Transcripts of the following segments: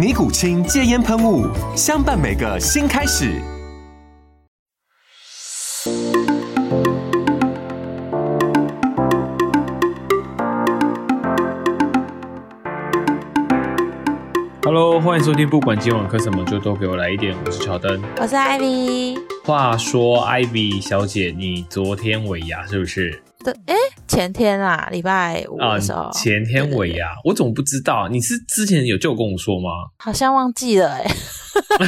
尼古清戒烟喷雾，相伴每个新开始。Hello，欢迎收听，不管今晚磕什么，就都给我来一点。我是乔登。我是 Ivy。话说，Ivy 小姐，你昨天尾牙是不是？对，哎，前天啊，礼拜五啊的时候，，前天尾牙，我怎么不知道？你是之前有就有跟我说吗？好像忘记了哎、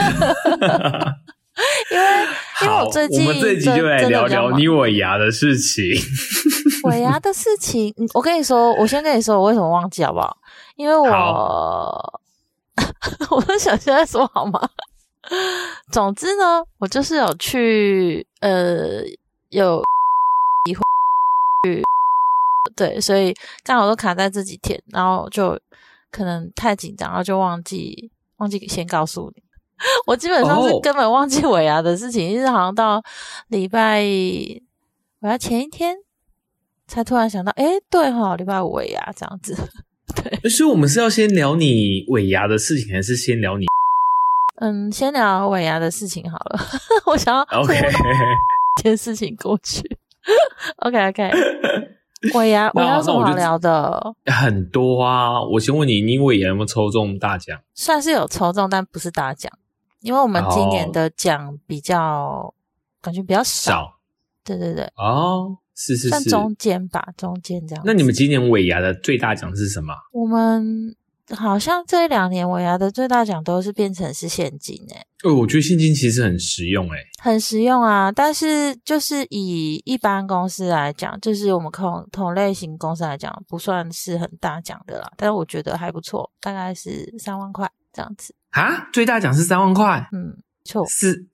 因为因为，我最近我们这一集就来聊聊你尾牙的事情。尾牙的事情，嗯我跟你说，我先跟你说我为什么忘记好不好？因为我，我在想现在说好吗？总之呢，我就是有去呃有去对，所以刚好都卡在这几天，然后就可能太紧张，然后就忘记忘记先告诉你。我基本上是哦根本忘记尾牙的事情，就是好像到礼拜我要前一天才突然想到，哎，对哈，礼拜五尾牙这样子。对所以，我们是要先聊你尾牙的事情，还是先聊你嗯，先聊尾牙的事情好了。我想要？OK，这件事情过去。OK OK，尾牙尾牙有什么好聊的？很多啊。我先问你，你尾牙有没有抽中大奖？算是有抽中，但不是大奖，因为我们今年哦的奖比较、感觉比较少。对对对，哦，是是是。算中间吧，中间这样。那你们今年尾牙的最大奖是什么？我们好像这一两年尾牙的最大奖都是变成是现金诶、哦，我觉得现金其实很实用诶。很实用啊。但是就是以一般公司来讲，就是我们同同类型公司来讲，不算是很大奖的啦。但是我觉得还不错，大概是三万块这样子。啊，最大奖是三万块，嗯，错。是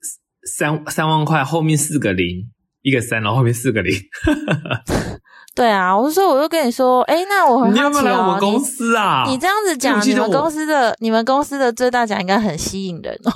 三三万块，后面四个零，一个三，然后后面四个零。对啊，我所以我就跟你说，哎，那我很你要不要来我们，公司啊？你你这样子我讲，你们公司的你们公司的最大奖应该很吸引人哦。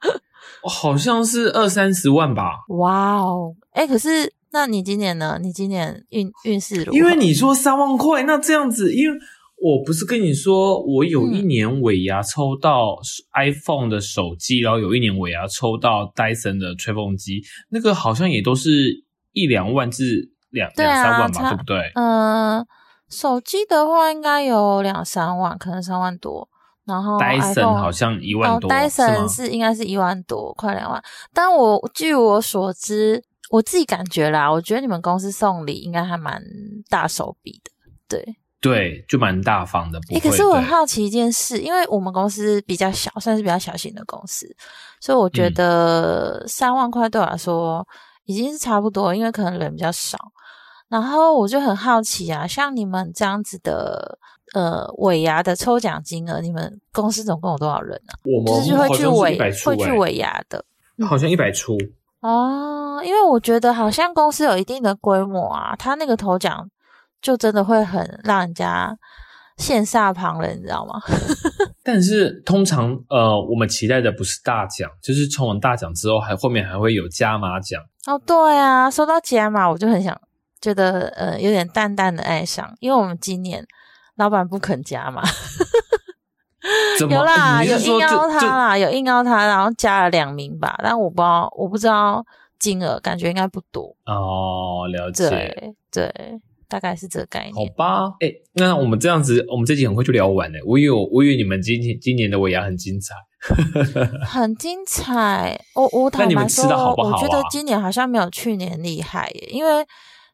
哦好像是二三十万吧。哇哦，哎，可是那你今年呢？你今年运运势如何？因为你说三万块，那这样子，因为我不是跟你说，我有嗯一年尾牙抽到 iPhone 的手机，然后有一年尾牙抽到 Dyson 的吹风机，那个好像也都是一两万至两两三万吧，对不对？嗯，手机的话应该有两三万，可能三万多。然后 Dyson 好像一万哦多，是吗，Dyson 是应该是一万多，快两万。但我据我所知，我自己感觉啦，我觉得你们公司送礼应该还蛮大手笔的。对，对，就蛮大方的。不诶，会可是我很好奇一件事，因为我们公司比较小，算是比较小型的公司，所以我觉嗯得三万块对我来说已经是差不多，因为可能人比较少。然后我就很好奇啊，像你们这样子的呃尾牙的抽奖金额，你们公司总共有多少人啊？我就是们会去尾一百出、欸，会去尾牙的好像一百出。哦，因为我觉得好像公司有一定的规模啊，他那个头奖就真的会很让人家羡煞旁人，你知道吗？但是通常呃，我们期待的不是大奖，就是抽完大奖之后，还后面还会有加码奖。哦，对啊，说到加码，我就很想觉得呃有点淡淡的哀伤，因为我们今年老板不肯加码，怎么有啦，有硬凹他啦，有硬凹他，然后加了两名吧，但我不知道，我不知道金额，感觉应该不多。哦，了解。对对，大概是这个概念好。吧，哎、那我们这样子，我们这集很快就聊完了。我以为我以为你们今天今年的尾牙很精彩，很精彩。我我坦白说，我觉得啊今年好像没有去年厉害耶，因为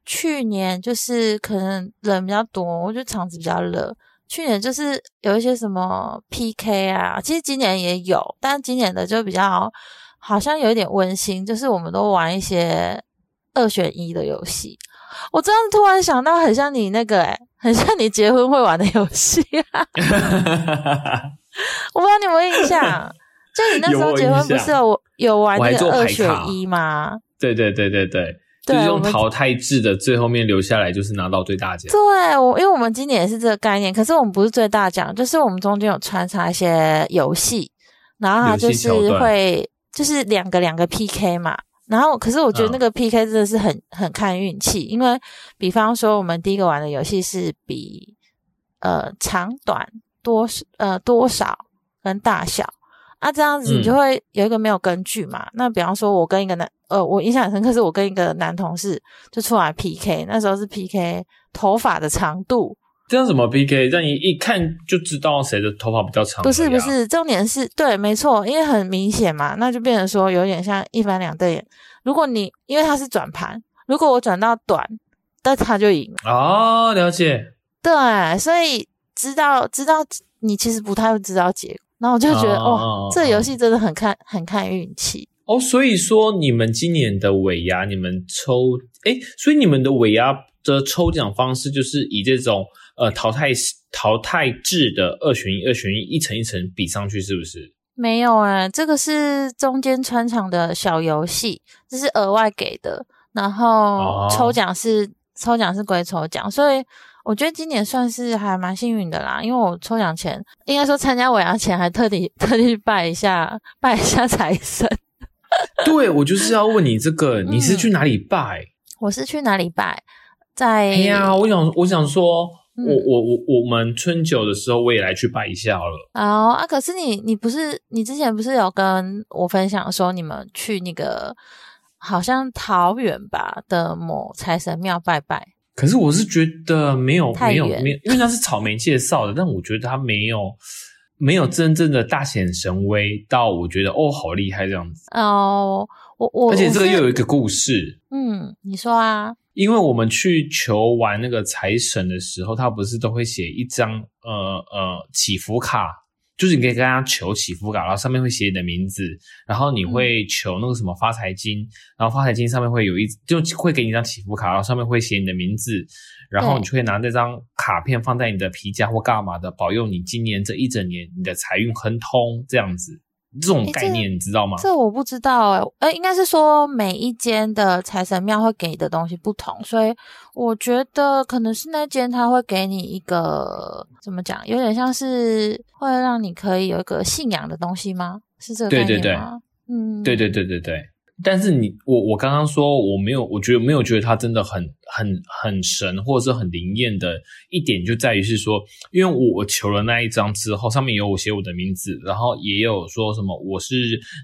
去年就是可能人比较多，我觉得场子比较热。去年就是有一些什么 PK 啊，其实今年也有，但今年的就比较好像有一点温馨，就是我们都玩一些二选一的游戏。我这样突然想到，很像你那个、欸，很像你结婚会玩的游戏啊！我不知道你有没有印象，就你那时候结婚不是有有玩那个二选一吗？对对对对对，就是用淘汰制的，最后面留下来就是拿到最大奖。对，我因为我们今年也是这个概念，可是我们不是最大奖，就是我们中间有穿插一些游戏，然后它就是会就是两个两个 PK 嘛。然后，可是我觉得嗯那个 PK 真的是很、很看运气，因为比方说我们第一个玩的游戏是比呃长短多呃多少跟大小啊，这样子你就嗯会有一个没有根据嘛。那比方说，我跟一个男呃，我印象很深刻是我跟一个男同事就出来 PK，那时候是 PK 头发的长度，这样怎么 PK？让你一看就知道谁的头发比较长、不是不，是，重点是对，没错，因为很明显嘛，那就变成说有点像一翻两瞪眼。如果你因为它是转盘，如果我转到短，那他就赢了。哦，了解。对，所以知道知道你其实不太会知道结果，然后我就觉得哦哦哦哦，这游戏真的很看很看运气。哦，所以说你们今年的尾牙，你们抽，诶，所以你们的尾牙的抽奖方式就是以这种呃淘汰淘汰制的二选一、二选一一层一层比上去，是不是？没有哎、这个是中间穿场的小游戏，这是额外给的。然后哦抽奖是、抽奖是归抽奖，所以我觉得今年算是还蛮幸运的啦。因为我抽奖前，应该说参加尾牙前，还特地 特地去拜一下拜一下财神。对，我就是要问你这个，你是嗯去哪里拜？我是去哪里拜？在哎呀，我想我想说，嗯我我我我们春酒的时候，我也来去拜一下好了。哦啊，可是你你不是你之前不是有跟我分享说你们去那个好像桃园吧的某财神庙拜拜？可是我是觉得没有没有没有，因为那是草莓介绍的，但我觉得他没有没有真正的大显神威到我觉得哦好厉害这样子，哦，我我而且这个又有一个故事，嗯，你说啊，因为我们去求完那个财神的时候，他不是都会写一张呃呃祈福卡，就是你可以跟他求祈福卡，然后上面会写你的名字，然后你会求那个什么发财金，然后发财金上面会有一就会给你一张祈福卡，然后上面会写你的名字，然后你就会拿那张卡片放在你的皮夹或干嘛的，保佑你今年这一整年你的财运亨通这样子。这种概念你知道吗？这我不知道哎、呃，应该是说每一间的财神庙会给的东西不同，所以我觉得可能是那间他会给你一个怎么讲，有点像是会让你可以有一个信仰的东西吗？是这个概对对对念吗？嗯，对对对对对。但是你我我刚刚说我没有，我觉得没有觉得它真的很很很神或者是很灵验的一点，就在于是说，因为我我求了那一张之后，上面有我写我的名字，然后也有说什么我是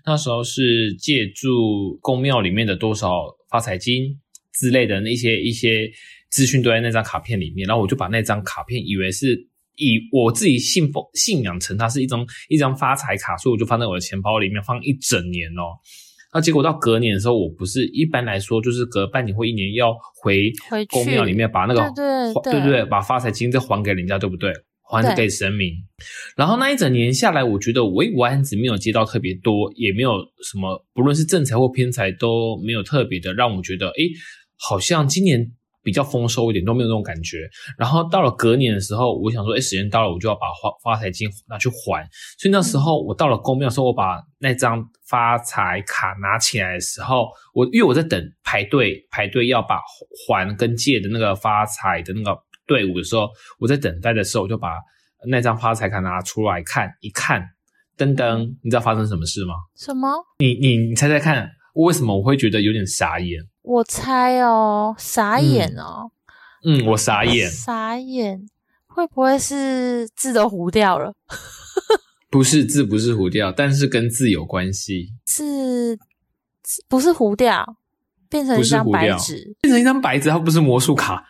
那时候是借助公庙里面的多少发财金之类的那些一些资讯都在那张卡片里面，然后我就把那张卡片以为是。以我自己信奉信仰成它是一张一张发财卡，所以我就放在我的钱包里面放一整年哦。那结果到隔年的时候，我不是一般来说就是隔半年或一年要回回去公庙里面把那个对对还对对对把发财金再还给人家，对不对？还给神明。然后那一整年下来，我觉得我我案子没有接到特别多，也没有什么，不论是正财或偏财都没有特别的让我觉得，诶，好像今年比较丰收一点，都没有那种感觉。然后到了隔年的时候，我想说，哎，时间到了，我就要把花发财金拿去还。所以那时候我到了公庙的时候，我把那张发财卡拿起来的时候，我因为我在等排队排队要把还跟借的那个发财的那个队伍的时候，我在等待的时候，我就把那张发财卡拿出来看，一看，噔噔，你知道发生什么事吗？什么？你你你猜猜看，为什么我会觉得有点傻眼？我猜哦，傻眼哦，嗯，我傻眼，傻眼，会不会是字都糊掉了？不是字不是糊掉，但是跟字有关系，是是不是糊掉，变成一张白纸？变成一张白纸，它不是魔术卡。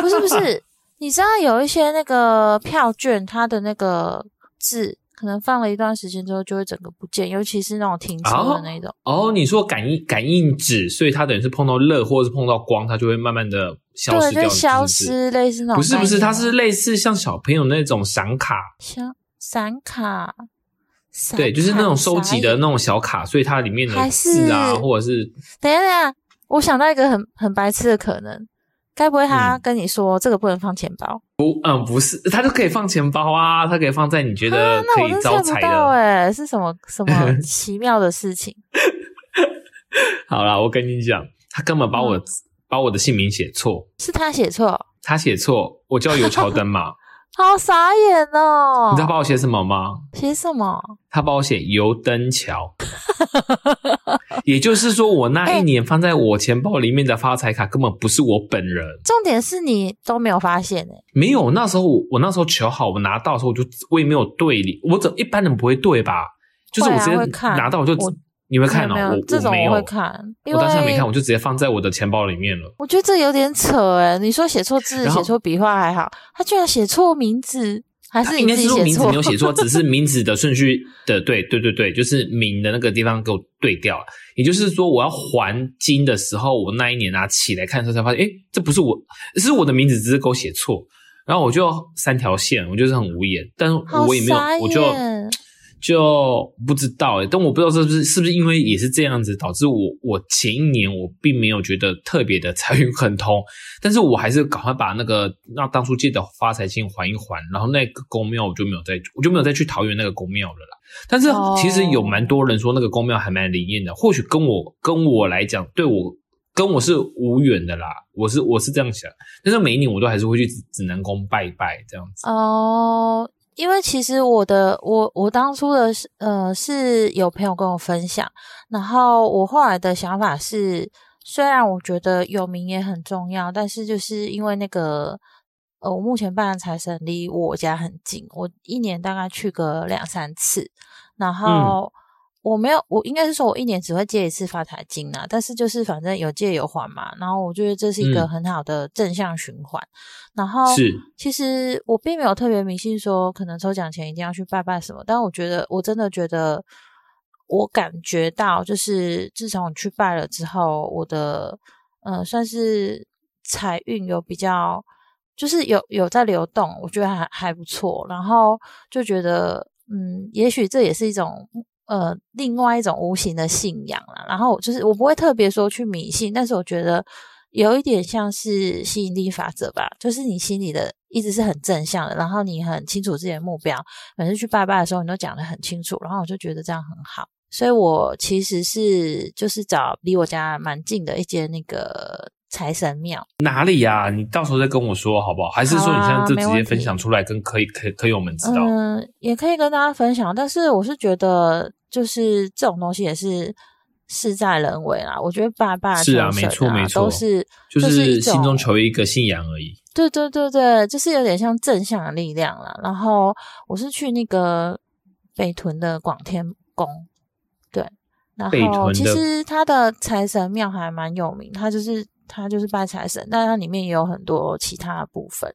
不是不 是，你知道有一些那个票券，它的那个字可能放了一段时间之后就会整个不见，尤其是那种停车的那种。哦，你说感应感应纸，所以它等于是碰到热或者是碰到光，它就会慢慢的消失对，掉。就消失，类似那种。不是不是，它是类似像小朋友那种闪卡，像闪卡，对，就是那种收集的那种小卡，所以它里面的还字啊，或者是等一下，等一下，我想到一个很很白痴的可能，该不会他嗯跟你说这个不能放钱包？不，嗯，不是，他就可以放钱包啊，他可以放在你觉得可以招财的。哎，是什么什么 奇妙的事情？好啦，我跟你讲，他根本把我、嗯把我的姓名写错，是他写错，他写错，我叫尤乔登嘛，好傻眼哦！你知道帮我写什么吗？写什么？他帮我写油灯桥，也就是说，我那一年放在我钱包里面的发财卡根本不是我本人。重点是你都没有发现哎，没有，那时候我我那时候求好，我拿到的时候我就我也没有对你，我怎一般人不会对吧？就是我直接拿到我就我你会看哦，没有我这种我会看，我为当下没看，我就直接放在我的钱包里面了。我觉得这有点扯哎。你说写错字、写错笔画还好，他居然写错名字，还是应该是说名字？没有写错，只是名字的顺序的对对对对，就是名的那个地方给我对掉了。也就是说，我要还金的时候，我那一年拿起来看的时候才发现，诶，这不是我，是我的名字，只是给我写错。然后我就三条线，我就是很无言，但是我也没有，我就眼就不知道诶，但我不知道是不是是不是因为也是这样子，导致我我前一年我并没有觉得特别的财运很通，但是我还是赶快把那个那当初借的发财金还一还，然后那个公庙我就没有再我就没有再去桃园那个公庙了啦。但是其实有蛮多人说那个公庙还蛮灵验的，或许跟我跟我来讲，对我跟我是无缘的啦，我是我是这样想，但是每一年我都还是会去指指南宫拜一拜这样子。哦，因为其实我的我我当初的是呃是有朋友跟我分享，然后我后来的想法是，虽然我觉得有名也很重要，但是就是因为那个呃我目前办的财神离我家很近，我一年大概去个两三次，然后。我没有，我应该是说，我一年只会借一次发财金啊，但是就是反正有借有还嘛，然后我觉得这是一个嗯很好的正向循环。然后是其实我并没有特别迷信说，可能抽奖前一定要去拜拜什么，但我觉得我真的觉得，我感觉到就是自从去拜了之后，我的呃算是财运有比较，就是有有在流动，我觉得还还不错，然后就觉得嗯，也许这也是一种。呃，另外一种无形的信仰啦。然后就是我不会特别说去迷信，但是我觉得有一点像是吸引力法则吧，就是你心里的一直是很正向的，然后你很清楚自己的目标，每次去拜拜的时候你都讲得很清楚，然后我就觉得这样很好。所以我其实是就是找离我家蛮近的一间那个财神庙。哪里呀、你到时候再跟我说好不好？还是说你现在就直接分享出来，跟可以可以可以我们知道？嗯，也可以跟大家分享，但是我是觉得，就是这种东西也是事在人为啦。我觉得拜拜、是啊没错没错都是就就是心中求一个信仰而已。对对对对，就是有点像正向的力量啦。然后我是去那个北屯的广天宫，对，然后其实它的财神庙还蛮有名，它就是它就是拜财神，但它里面也有很多其他的部分。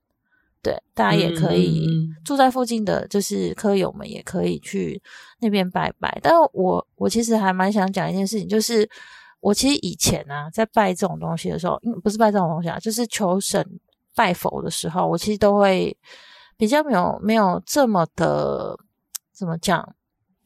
对，大家也可以、住在附近的，就是科友们也可以去那边拜拜。但我我其实还蛮想讲一件事情，就是我其实以前啊，在拜这种东西的时候，嗯，不是拜这种东西啊，就是求神拜佛的时候，我其实都会比较没有没有这么的怎么讲，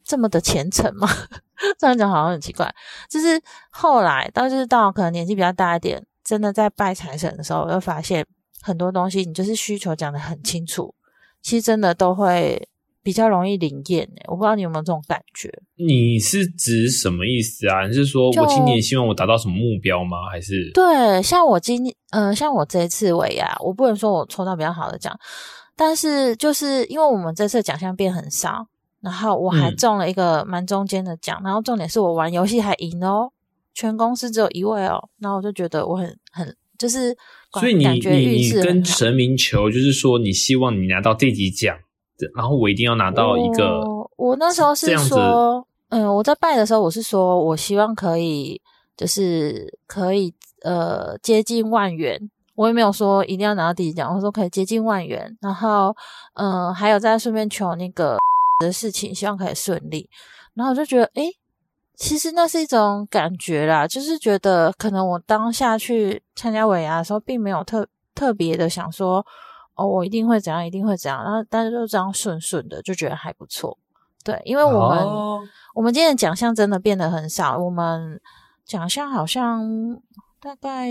这么的虔诚吗。这样讲好像很奇怪，就是后来到就是到可能年纪比较大一点，真的在拜财神的时候，我会发现很多东西你就是需求讲得很清楚，其实真的都会比较容易灵验诶。我不知道你有没有这种感觉？你是指什么意思啊？你是说我今年希望我达到什么目标吗？还是对，像我今呃，像我这一次尾牙，我不能说我抽到比较好的奖，但是就是因为我们这次奖项变很少，然后我还嗯中了一个蛮中间的奖，然后重点是我玩游戏还赢哦，全公司只有一位哦，然后我就觉得我很很就是所以你感觉你运你跟神明求，就是说你希望你拿到这级奖，然后我一定要拿到一个我我那时候是这样嗯，我在拜的时候，我是说我希望可以，就是可以呃接近万元。我也没有说一定要拿到第一奖，我说可以接近万元。然后，嗯、还有再顺便求那个的事情，希望可以顺利。然后我就觉得，诶，其实那是一种感觉啦，就是觉得可能我当下去参加尾牙的时候，并没有特特别的想说，哦，我一定会怎样，一定会怎样。然后但是就这样顺顺的，就觉得还不错。对，因为我们、哦我们今天的奖项真的变得很少，我们奖项好像大概，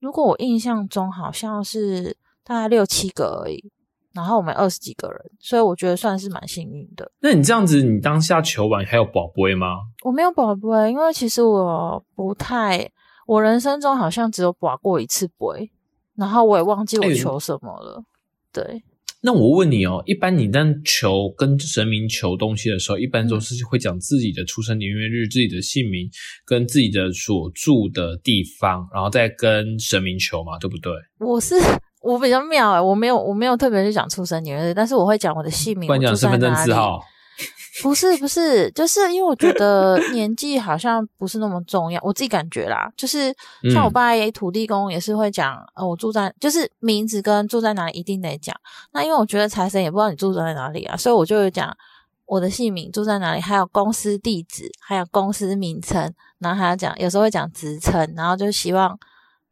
如果我印象中好像是大概六七个而已，然后我们二十几个人，所以我觉得算是蛮幸运的。那你这样子，你当下求完还有宝贝吗？我没有宝贝，因为其实我不太，我人生中好像只有保过一次杯，然后我也忘记我哎求什么了。对，那我问你哦，一般你在求跟神明求东西的时候，一般都是会讲自己的出生年月日、自己的姓名跟自己的所住的地方，然后再跟神明求嘛，对不对？我是我比较妙哎、我没有我没有特别去讲出生年月日，但是我会讲我的姓名，不然讲我住身份证在哪里字号。不是不是，就是因为我觉得年纪好像不是那么重要，我自己感觉啦，就是像我嗯爸也土地公也是会讲，呃，我住在就是名字跟住在哪里一定得讲。那因为我觉得财神也不知道你住在哪里啊，所以我就有讲我的姓名住在哪里，还有公司地址，还有公司名称，然后还要讲有时候会讲职称，然后就希望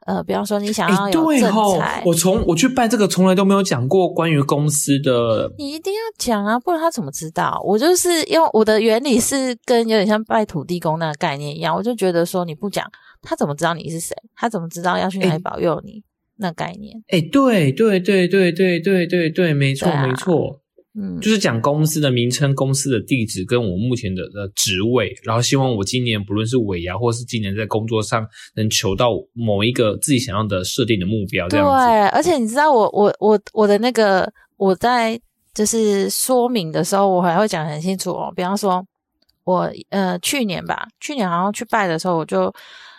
呃，比方说你想要哎，有正财，，我从我去办这个从来都没有讲过关于公司的你一定要讲啊，不然他怎么知道？我就是用我的原理是跟有点像拜土地公那个概念一样，我就觉得说你不讲，他怎么知道你是谁？他怎么知道要去哪里哎保佑你？那概念，哎，对对对对对对对对，没错啊没错，嗯，就是讲公司的名称、公司的地址跟我目前的的职位，然后希望我今年不论是尾牙或是今年在工作上能求到某一个自己想要的设定的目标，这对，样子。而且你知道我我我我的那个我在就是说明的时候，我还会讲很清楚哦。比方说，我呃去年吧，去年好像去拜的时候，我就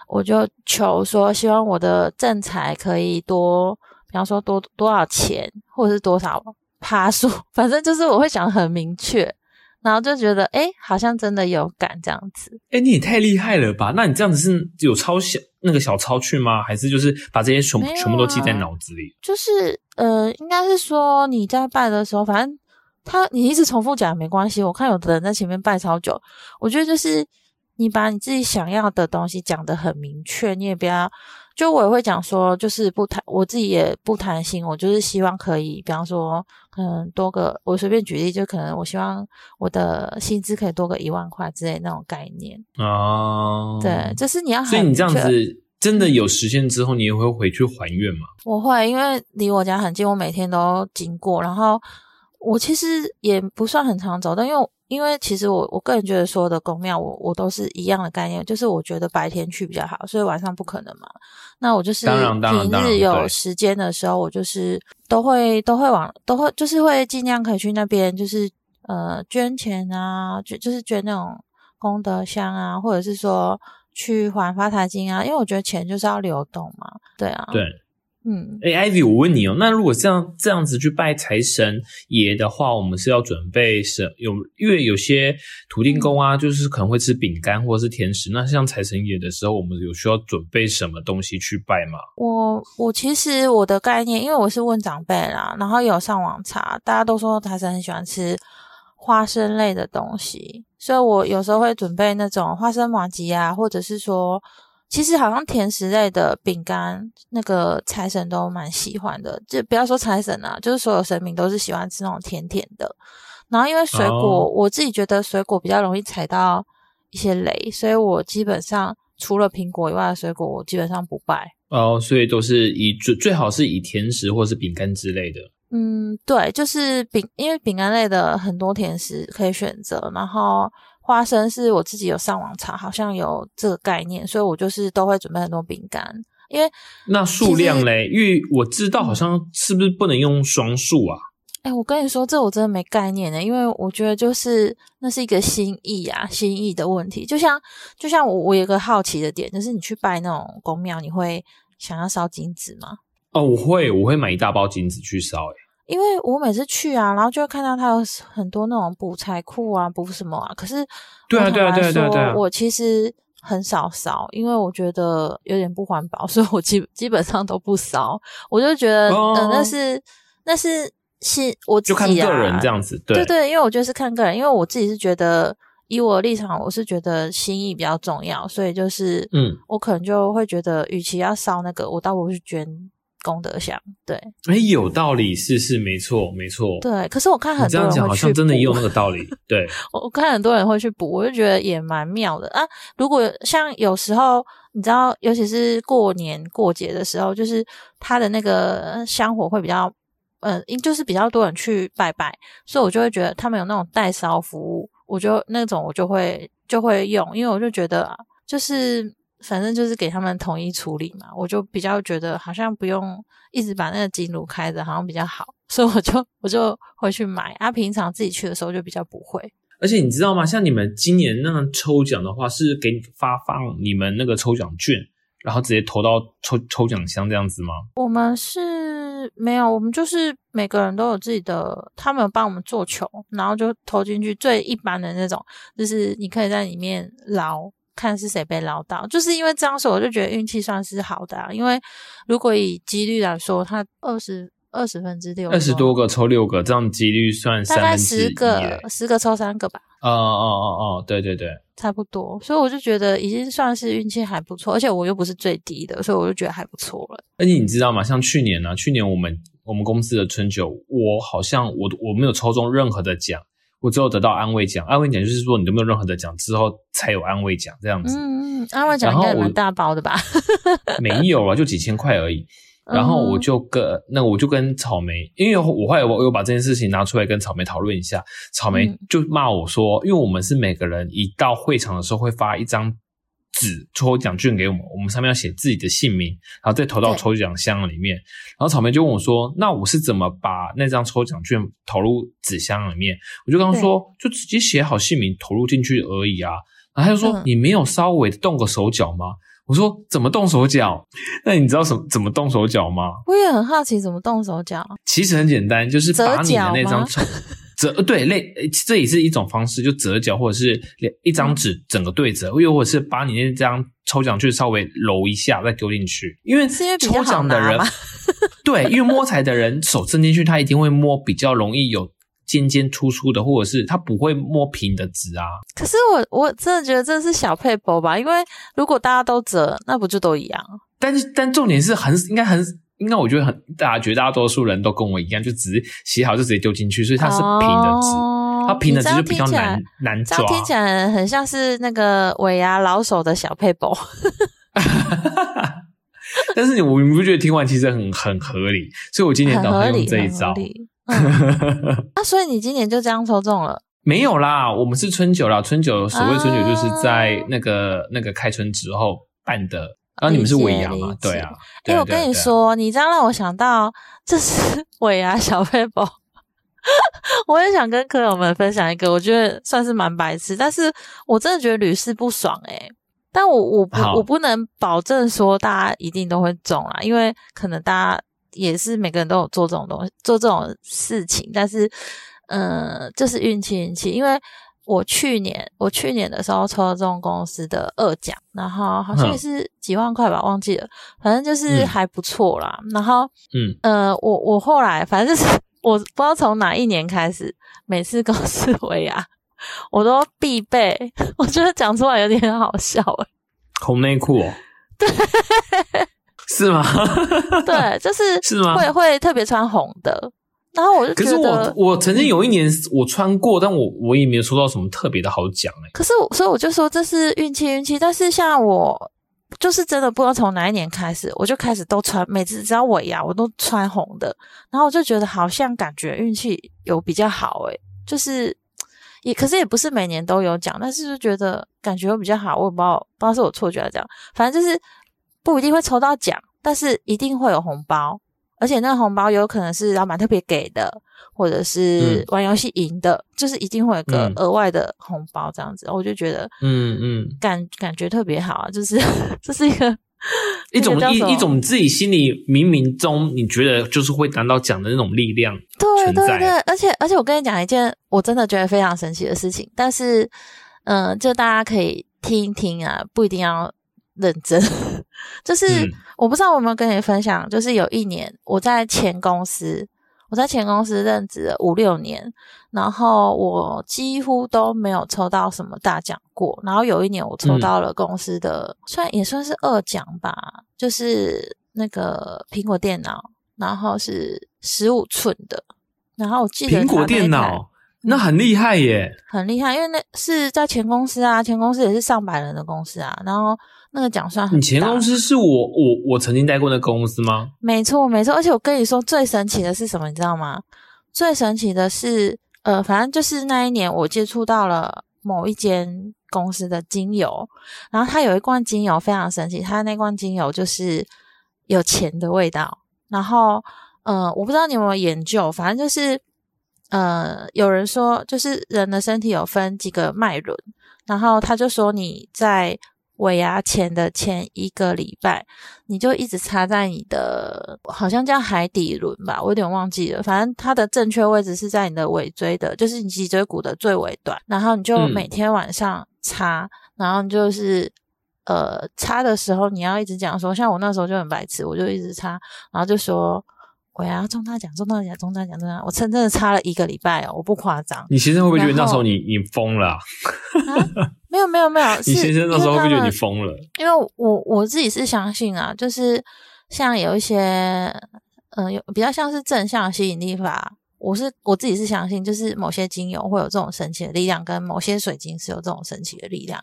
我就求说，希望我的正财可以多，比方说多多少钱，或者是多少趴数，反正就是我会讲得很明确，然后就觉得诶好像真的有感这样子。哎，你也太厉害了吧？那你这样子是有抄小那个小抄去吗？还是就是把这些全全部都记在脑子里？就是呃，应该是说你在拜的时候，反正他你一直重复讲也没关系。我看有的人在前面拜超久，我觉得就是你把你自己想要的东西讲得很明确，你也不要。就我也会讲说，就是不贪，我自己也不贪心，我就是希望可以，比方说，可能多个，我随便举例，就可能我希望我的薪资可以多个一万块之类那种概念。哦，对，就是你要所以你这样子真的有实现之后，你也会回去还愿吗？我会，因为离我家很近，我每天都经过。然后我其实也不算很常走，但因为因为其实我我个人觉得所有的公庙，我我都是一样的概念，就是我觉得白天去比较好，所以晚上不可能嘛。那我就是平日有时间的时候，我就是都会都会往都会就是会尽量可以去那边，就是呃捐钱啊，就就是捐那种功德箱啊，或者是说去还发财金啊，因为我觉得钱就是要流动嘛，对啊，对，嗯。哎，Ivy，我问你哦，那如果这样这样子去拜财神爷的话，我们是要准备什有？因为有些土地公啊，就是可能会吃饼干或者是甜食。那像财神爷的时候，我们有需要准备什么东西去拜吗？我我其实我的概念，因为我是问长辈啦，然后有上网查，大家都说财神很喜欢吃花生类的东西，所以我有时候会准备那种花生麻吉啊，或者是说，其实好像甜食类的饼干，那个财神都蛮喜欢的。就不要说财神啊，就是所有神明都是喜欢吃那种甜甜的。然后因为水果，哦我自己觉得水果比较容易踩到一些雷，所以我基本上除了苹果以外的水果，我基本上不拜。哦，所以都是以最最好是以甜食或是饼干之类的。嗯，对，就是饼，因为饼干类的很多甜食可以选择，然后花生是我自己有上网查，好像有这个概念，所以我就是都会准备很多饼干，因为那数量嘞？因为我知道好像是不是不能用双数啊？哎，我跟你说，这我真的没概念的，因为我觉得就是那是一个心意啊，心意的问题。就像就像我我有个好奇的点，就是你去拜那种公庙，你会想要烧金纸吗？哦，我会，我会买一大包金子去烧。哎，因为我每次去啊，然后就会看到他有很多那种补财库啊，补什么啊。可是对啊对啊对啊对啊对啊说我其实很少烧，因为我觉得有点不环保，所以我基基本上都不烧。我就觉得，哦呃，那是那是是我自己、就啊、看个人这样子。对对对，因为我觉得是看个人，因为我自己是觉得，以我的立场，我是觉得心意比较重要，所以就是，嗯，我可能就会觉得，与其要烧那个，我倒不如去捐功德箱。对哎，有道理，是是没错没错。对，可是我看很多人这样讲好像真的也有那个 道理。对，我我看很多人会去补，我就觉得也蛮妙的啊。如果像有时候你知道，尤其是过年过节的时候，就是它的那个香火会比较，呃，因就是比较多人去拜拜，所以我就会觉得他们有那种代烧服务，我就那种我就会就会用，因为我就觉得啊就是反正就是给他们统一处理嘛，我就比较觉得好像不用一直把那个金炉开着，好像比较好，所以我就我就会去买啊。平常自己去的时候就比较不会。而且你知道吗？像你们今年那样抽奖的话，是给你发放你们那个抽奖券，然后直接投到抽抽奖箱这样子吗？我们是没有，我们就是每个人都有自己的，他们有帮我们做球，然后就投进去。最一般的那种，就是你可以在里面捞，看是谁被捞到。就是因为这样说，我就觉得运气算是好的啊。因为如果以几率来说，他二十二十分之六，二十多个抽六个，这样几率算大概十个耶。十个抽三个吧，哦哦哦哦，对对对，差不多。所以我就觉得已经算是运气还不错，而且我又不是最低的，所以我就觉得还不错了。而且你知道吗？像去年呢、去年我们我们公司的春酒，我好像我我没有抽中任何的奖，我只有得到安慰奖。安慰奖就是说你都没有任何的奖之后才有安慰奖这样子，嗯嗯，安慰奖应该也然后我蛮大包的吧？没有啊，就几千块而已。然后我就跟那我就跟草莓，因为我后来我有把这件事情拿出来跟草莓讨论一下，草莓嗯就骂我说，因为我们是每个人一到会场的时候会发一张纸抽奖券给我们，我们上面要写自己的姓名，然后再投到抽奖箱里面。然后草莓就问我说，那我是怎么把那张抽奖券投入纸箱里面？我就跟他说，就直接写好姓名投入进去而已啊。然后他就说，嗯你没有稍微动个手脚吗？我说怎么动手脚？那你知道什么怎么动手脚吗？我也很好奇怎么动手脚。其实很简单，就是把你的那张抽折对类，呃这也是一种方式，就折角或者是一张纸整个对折，又或者是把你那张抽奖券稍微揉一下再丢进去，因为抽奖的人对，因为摸彩的人手伸进去，他一定会摸比较容易有尖尖突出的，或者是他不会摸平的纸啊。可是我我真的觉得这是小配博吧，因为如果大家都折，那不就都一样？但是，但重点是很应该很应该，我觉得很大家绝大多数人都跟我一样，就只是写好就直接丢进去，所以它是平的纸，哦它平的纸就比较难难抓。听起来很像是那个尾牙老手的小配博。但是你我你不觉得听完其实很很合理？所以我今年打算用这一招。嗯，啊，所以你今年就这样抽中了？没有啦，我们是春酒啦，春酒所谓春酒就是在啊那个、那个开春之后办的。然后你们是尾牙嘛理解？对啊。哎、我跟你，说，你这样让我想到，这是 尾牙小背包。我也想跟客友们分享一个，我觉得算是蛮白痴，但是我真的觉得屡试不爽诶、但我我不我不能保证说大家一定都会中啦，因为可能大家也是每个人都有做这种东西，做这种事情，但是呃，就是运气运气，因为我去年我去年的时候抽了这种公司的二奖，然后好像是几万块吧，忘记了，反正就是嗯还不错啦。然后嗯，呃，我我后来反正就是我不知道从哪一年开始，每次公司回啊我都必备，我觉得讲出来有点好笑诶、红内裤哦。对，是吗？对，就是是吗会会特别穿红的，然后我就可是我我曾经有一年我穿过，但我我也没有抽到什么特别的好奖哎、可是我，所以我就说这是运气，运气。但是像我，就是真的不知道从哪一年开始，我就开始都穿，每次只要我牙我都穿红的，然后我就觉得好像感觉运气有比较好诶、就是也可是也不是每年都有奖，但是就觉得感觉会比较好，我也不知道不知道是我错觉还是这样，反正就是不一定会抽到奖，但是一定会有红包，而且那个红包有可能是老板特别给的，或者是嗯玩游戏赢的，就是一定会有个嗯额外的红包这样子，我就觉得嗯嗯，感感觉特别好啊，就是 这是一个 一种一一种自己心里冥冥中你觉得就是会拿到奖的那种力量。对对对，而且而且我跟你讲一件我真的觉得非常神奇的事情，但是嗯、呃就大家可以听一听啊，不一定要认真。就是、嗯我不知道我有没有跟你分享，就是有一年我在前公司，我在前公司任职了五六年，然后我几乎都没有抽到什么大奖过。然后有一年我抽到了公司的，算也算是二奖吧，就是那个苹果电脑，然后是十五寸的。然后我记得苹果电脑那很厉害耶，很厉害，因为那是在前公司啊，前公司也是上百人的公司啊。然后那个奖算很你前公司是我我我曾经待过的公司吗？没错，没错，而且我跟你说最神奇的是什么，你知道吗？最神奇的是，呃，反正就是那一年我接触到了某一间公司的精油，然后它有一罐精油非常神奇，它那罐精油就是有钱的味道。然后，呃，我不知道你有没有研究，反正就是，呃，有人说就是人的身体有分几个脉轮，然后他就说你在尾牙前的前一个礼拜，你就一直插在你的好像叫海底轮吧，我有点忘记了。反正它的正确位置是在你的尾椎的，就是你脊椎骨的最尾端。然后你就嗯每天晚上插，然后你就是呃插的时候，你要一直讲说，像我那时候就很白痴，我就一直插，然后就说。我要中大奖，中大奖，中大奖，中大奖！我真真的插了一个礼拜哦，我不夸张。你其实会不会觉得那时候你你疯了啊、没有，没有，没有。你是先生那时候会不觉得你疯了？因为我我自己是相信啊，就是像有一些，嗯、有比较像是正向吸引力法，我是我自己是相信，就是某些精油会有这种神奇的力量，跟某些水晶是有这种神奇的力量。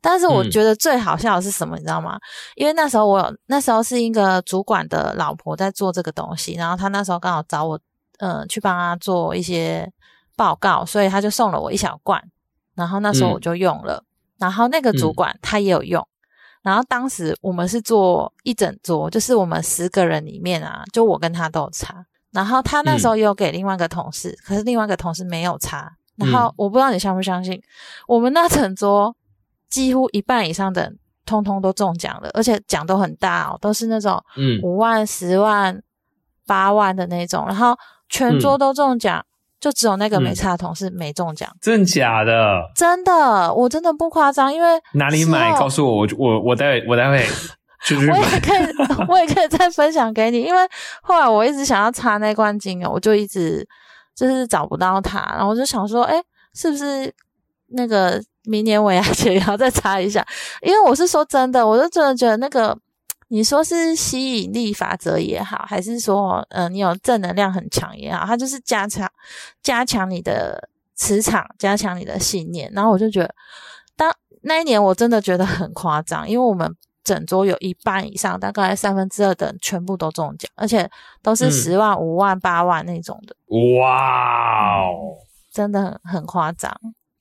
但是我嗯觉得最好笑的是什么，你知道吗？因为那时候我有那时候是一个主管的老婆在做这个东西，然后他那时候刚好找我，嗯、去帮他做一些报告，所以他就送了我一小罐，然后那时候我嗯就用了。然后那个主嗯。管他也有用，然后当时我们是做一整桌，就是我们十个人里面啊，就我跟他都有擦。然后他那时候也有给另外一个同事，可是另外一个同事没有擦。然后嗯。我不知道你相不相信，我们那整桌几乎一半以上的人通通都中奖了，而且奖都很大哦，都是那种嗯，五万、十万、八万的那种，然后全桌都中奖，就只有那个没差的同事没中奖。真的假的？真的，我真的不夸张，因为哪里买？告诉我，我我我待会我待会就是我也。可以，我也可以再分享给你，因为后来我一直想要擦那罐精油，我就一直就是找不到它，然后我就想说，哎，是不是那个明年尾牙 前也要再擦一下？因为我是说真的，我就真的觉得那个。你说是吸引力法则也好，还是说，呃，你有正能量很强也好，它就是加强加强你的磁场，加强你的信念。然后我就觉得，当那一年我真的觉得很夸张，因为我们整桌有一半以上，大概三分之二的人全部都中奖，而且都是嗯十万、五万、八万那种的，哇哦！真的很很夸张。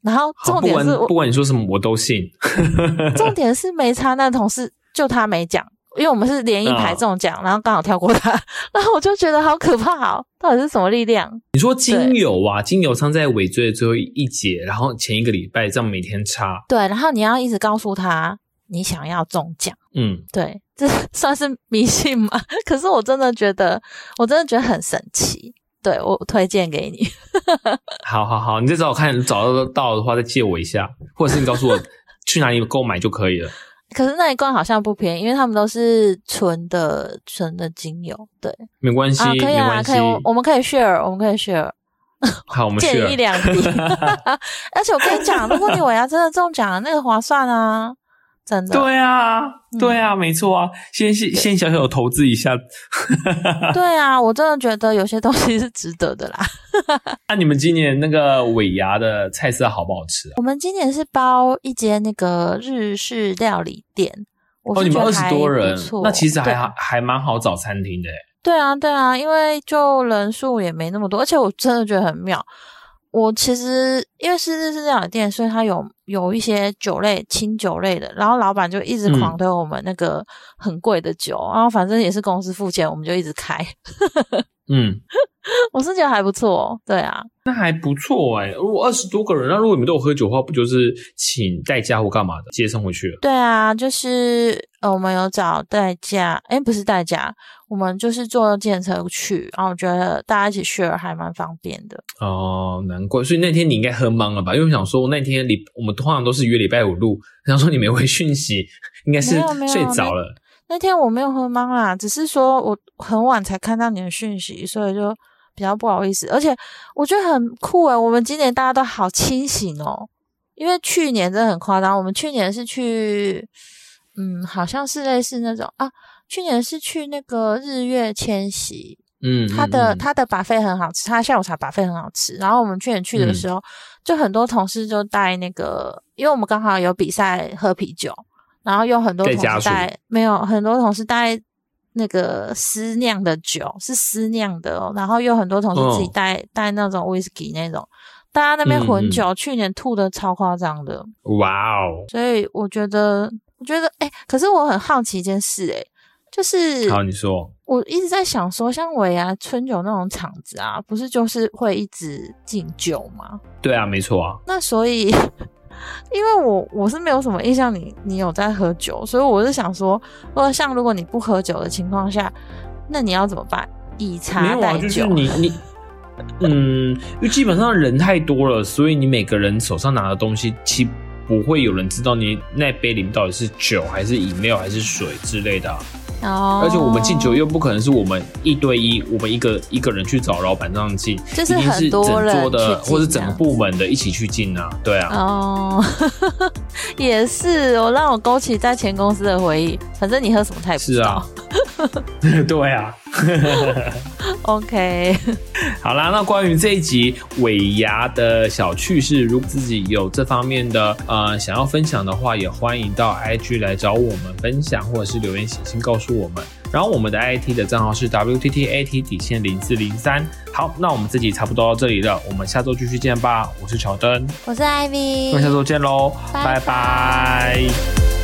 然后重点是我不管你说什么，我都信。重点是没差那同事就他没奖，因为我们是连一排嗯中奖，然后刚好跳过他，然后我就觉得好可怕哦，到底是什么力量？你说精油啊，精油藏在尾椎的最后一节，然后前一个礼拜这样每天擦，对，然后你要一直告诉他你想要中奖，嗯，对，这算是迷信吗？可是我真的觉得，我真的觉得很神奇。对我推荐给你，好好好，你再找我看找得到的话再借我一下，或者是你告诉我去哪里购买就可以了。可是那一罐好像不便宜，因为他们都是纯的纯的精油。对没关系，啊，可以啊，可以，。我我们可以 share，我们可以 share，好，我们 借一两滴。而且我跟你讲，如果你尾牙真的中奖，那个划算啊，真的。对啊，嗯对啊，没错啊，先先先小小的投资一下。对啊，我真的觉得有些东西是值得的啦。那 你们今年那个尾牙的菜色好不好吃啊？我们今年是包一间那个日式料理店，我哦，你们二十多人，那其实还对还还蛮好找餐厅的欸。对啊，对啊，因为就人数也没那么多，而且我真的觉得很妙。我其实因为是日式料理店，所以它有有一些酒类、清酒类的，然后老板就一直嗯狂推我们那个很贵的酒，然后反正也是公司付钱，我们就一直开。嗯，我是觉得还不错，对啊，那还不错哎。如果二十多个人，那如果你们都有喝酒的话，不就是请代驾或干嘛的接送回去了？对啊，就是呃，我们有找代驾，诶，不是代驾，我们就是坐电车去，然后我觉得大家一起 share 还蛮方便的。哦，难怪。所以那天你应该喝懵了吧？因为我想说那天礼我们通常都是约礼拜五录，想说你没回讯息，应该是睡着了。那天我没有喝懵啦，只是说我很晚才看到你的讯息，所以就比较不好意思。而且我觉得很酷诶，我们今年大家都好清醒哦，因为去年真的很夸张。我们去年是去，嗯，好像是类似那种啊，去年是去那个日月千禧，嗯，他的嗯他的把费很好吃，他下午茶把费很好吃。然后我们去年去的时候，就很多同事就带那个，因为我们刚好有比赛喝啤酒，然后有很多同事带没有很多同事带那个私酿的酒，是私酿的哦。然后又很多同事自己哦带、带那种 whisky 那种，大家那边混酒，去年吐的超夸张的。哇哦，所以我觉得，我觉得，哎、可是我很好奇一件事、哎，就是好，你说，我一直在想说，像尾牙春酒那种场子啊，不是就是会一直敬酒吗？对啊，没错啊，那所以，因为我我是没有什么印象你，你有在喝酒，所以我是想说，如果像如果你不喝酒的情况下，那你要怎么办？以没茶有啊，就是代酒，你你。嗯，因为基本上人太多了，所以你每个人手上拿的东西，其不会有人知道你那杯里面到底是酒还是饮料还是水之类的啊、哦，而且我们敬酒又不可能是我们一对一，我们一个一个人去找老板这样敬，就是很多整人桌的或者整个部门的一起去敬啊，对啊，哦，也是，我让我勾起在前公司的回忆。反正你喝什么他也不知道。是啊，对啊。OK，好啦，那关于这一集尾牙的小趣事，如果自己有这方面的呃想要分享的话，也欢迎到 IG 来找我们分享，或者是留言写信告诉我们。然后我们的 IT 的账号是 WTTAT 底线零四零三。好，那我们这集差不多到这里了，我们下周继续见吧。我是乔登，我是 Ivy，那下周见喽，拜拜拜拜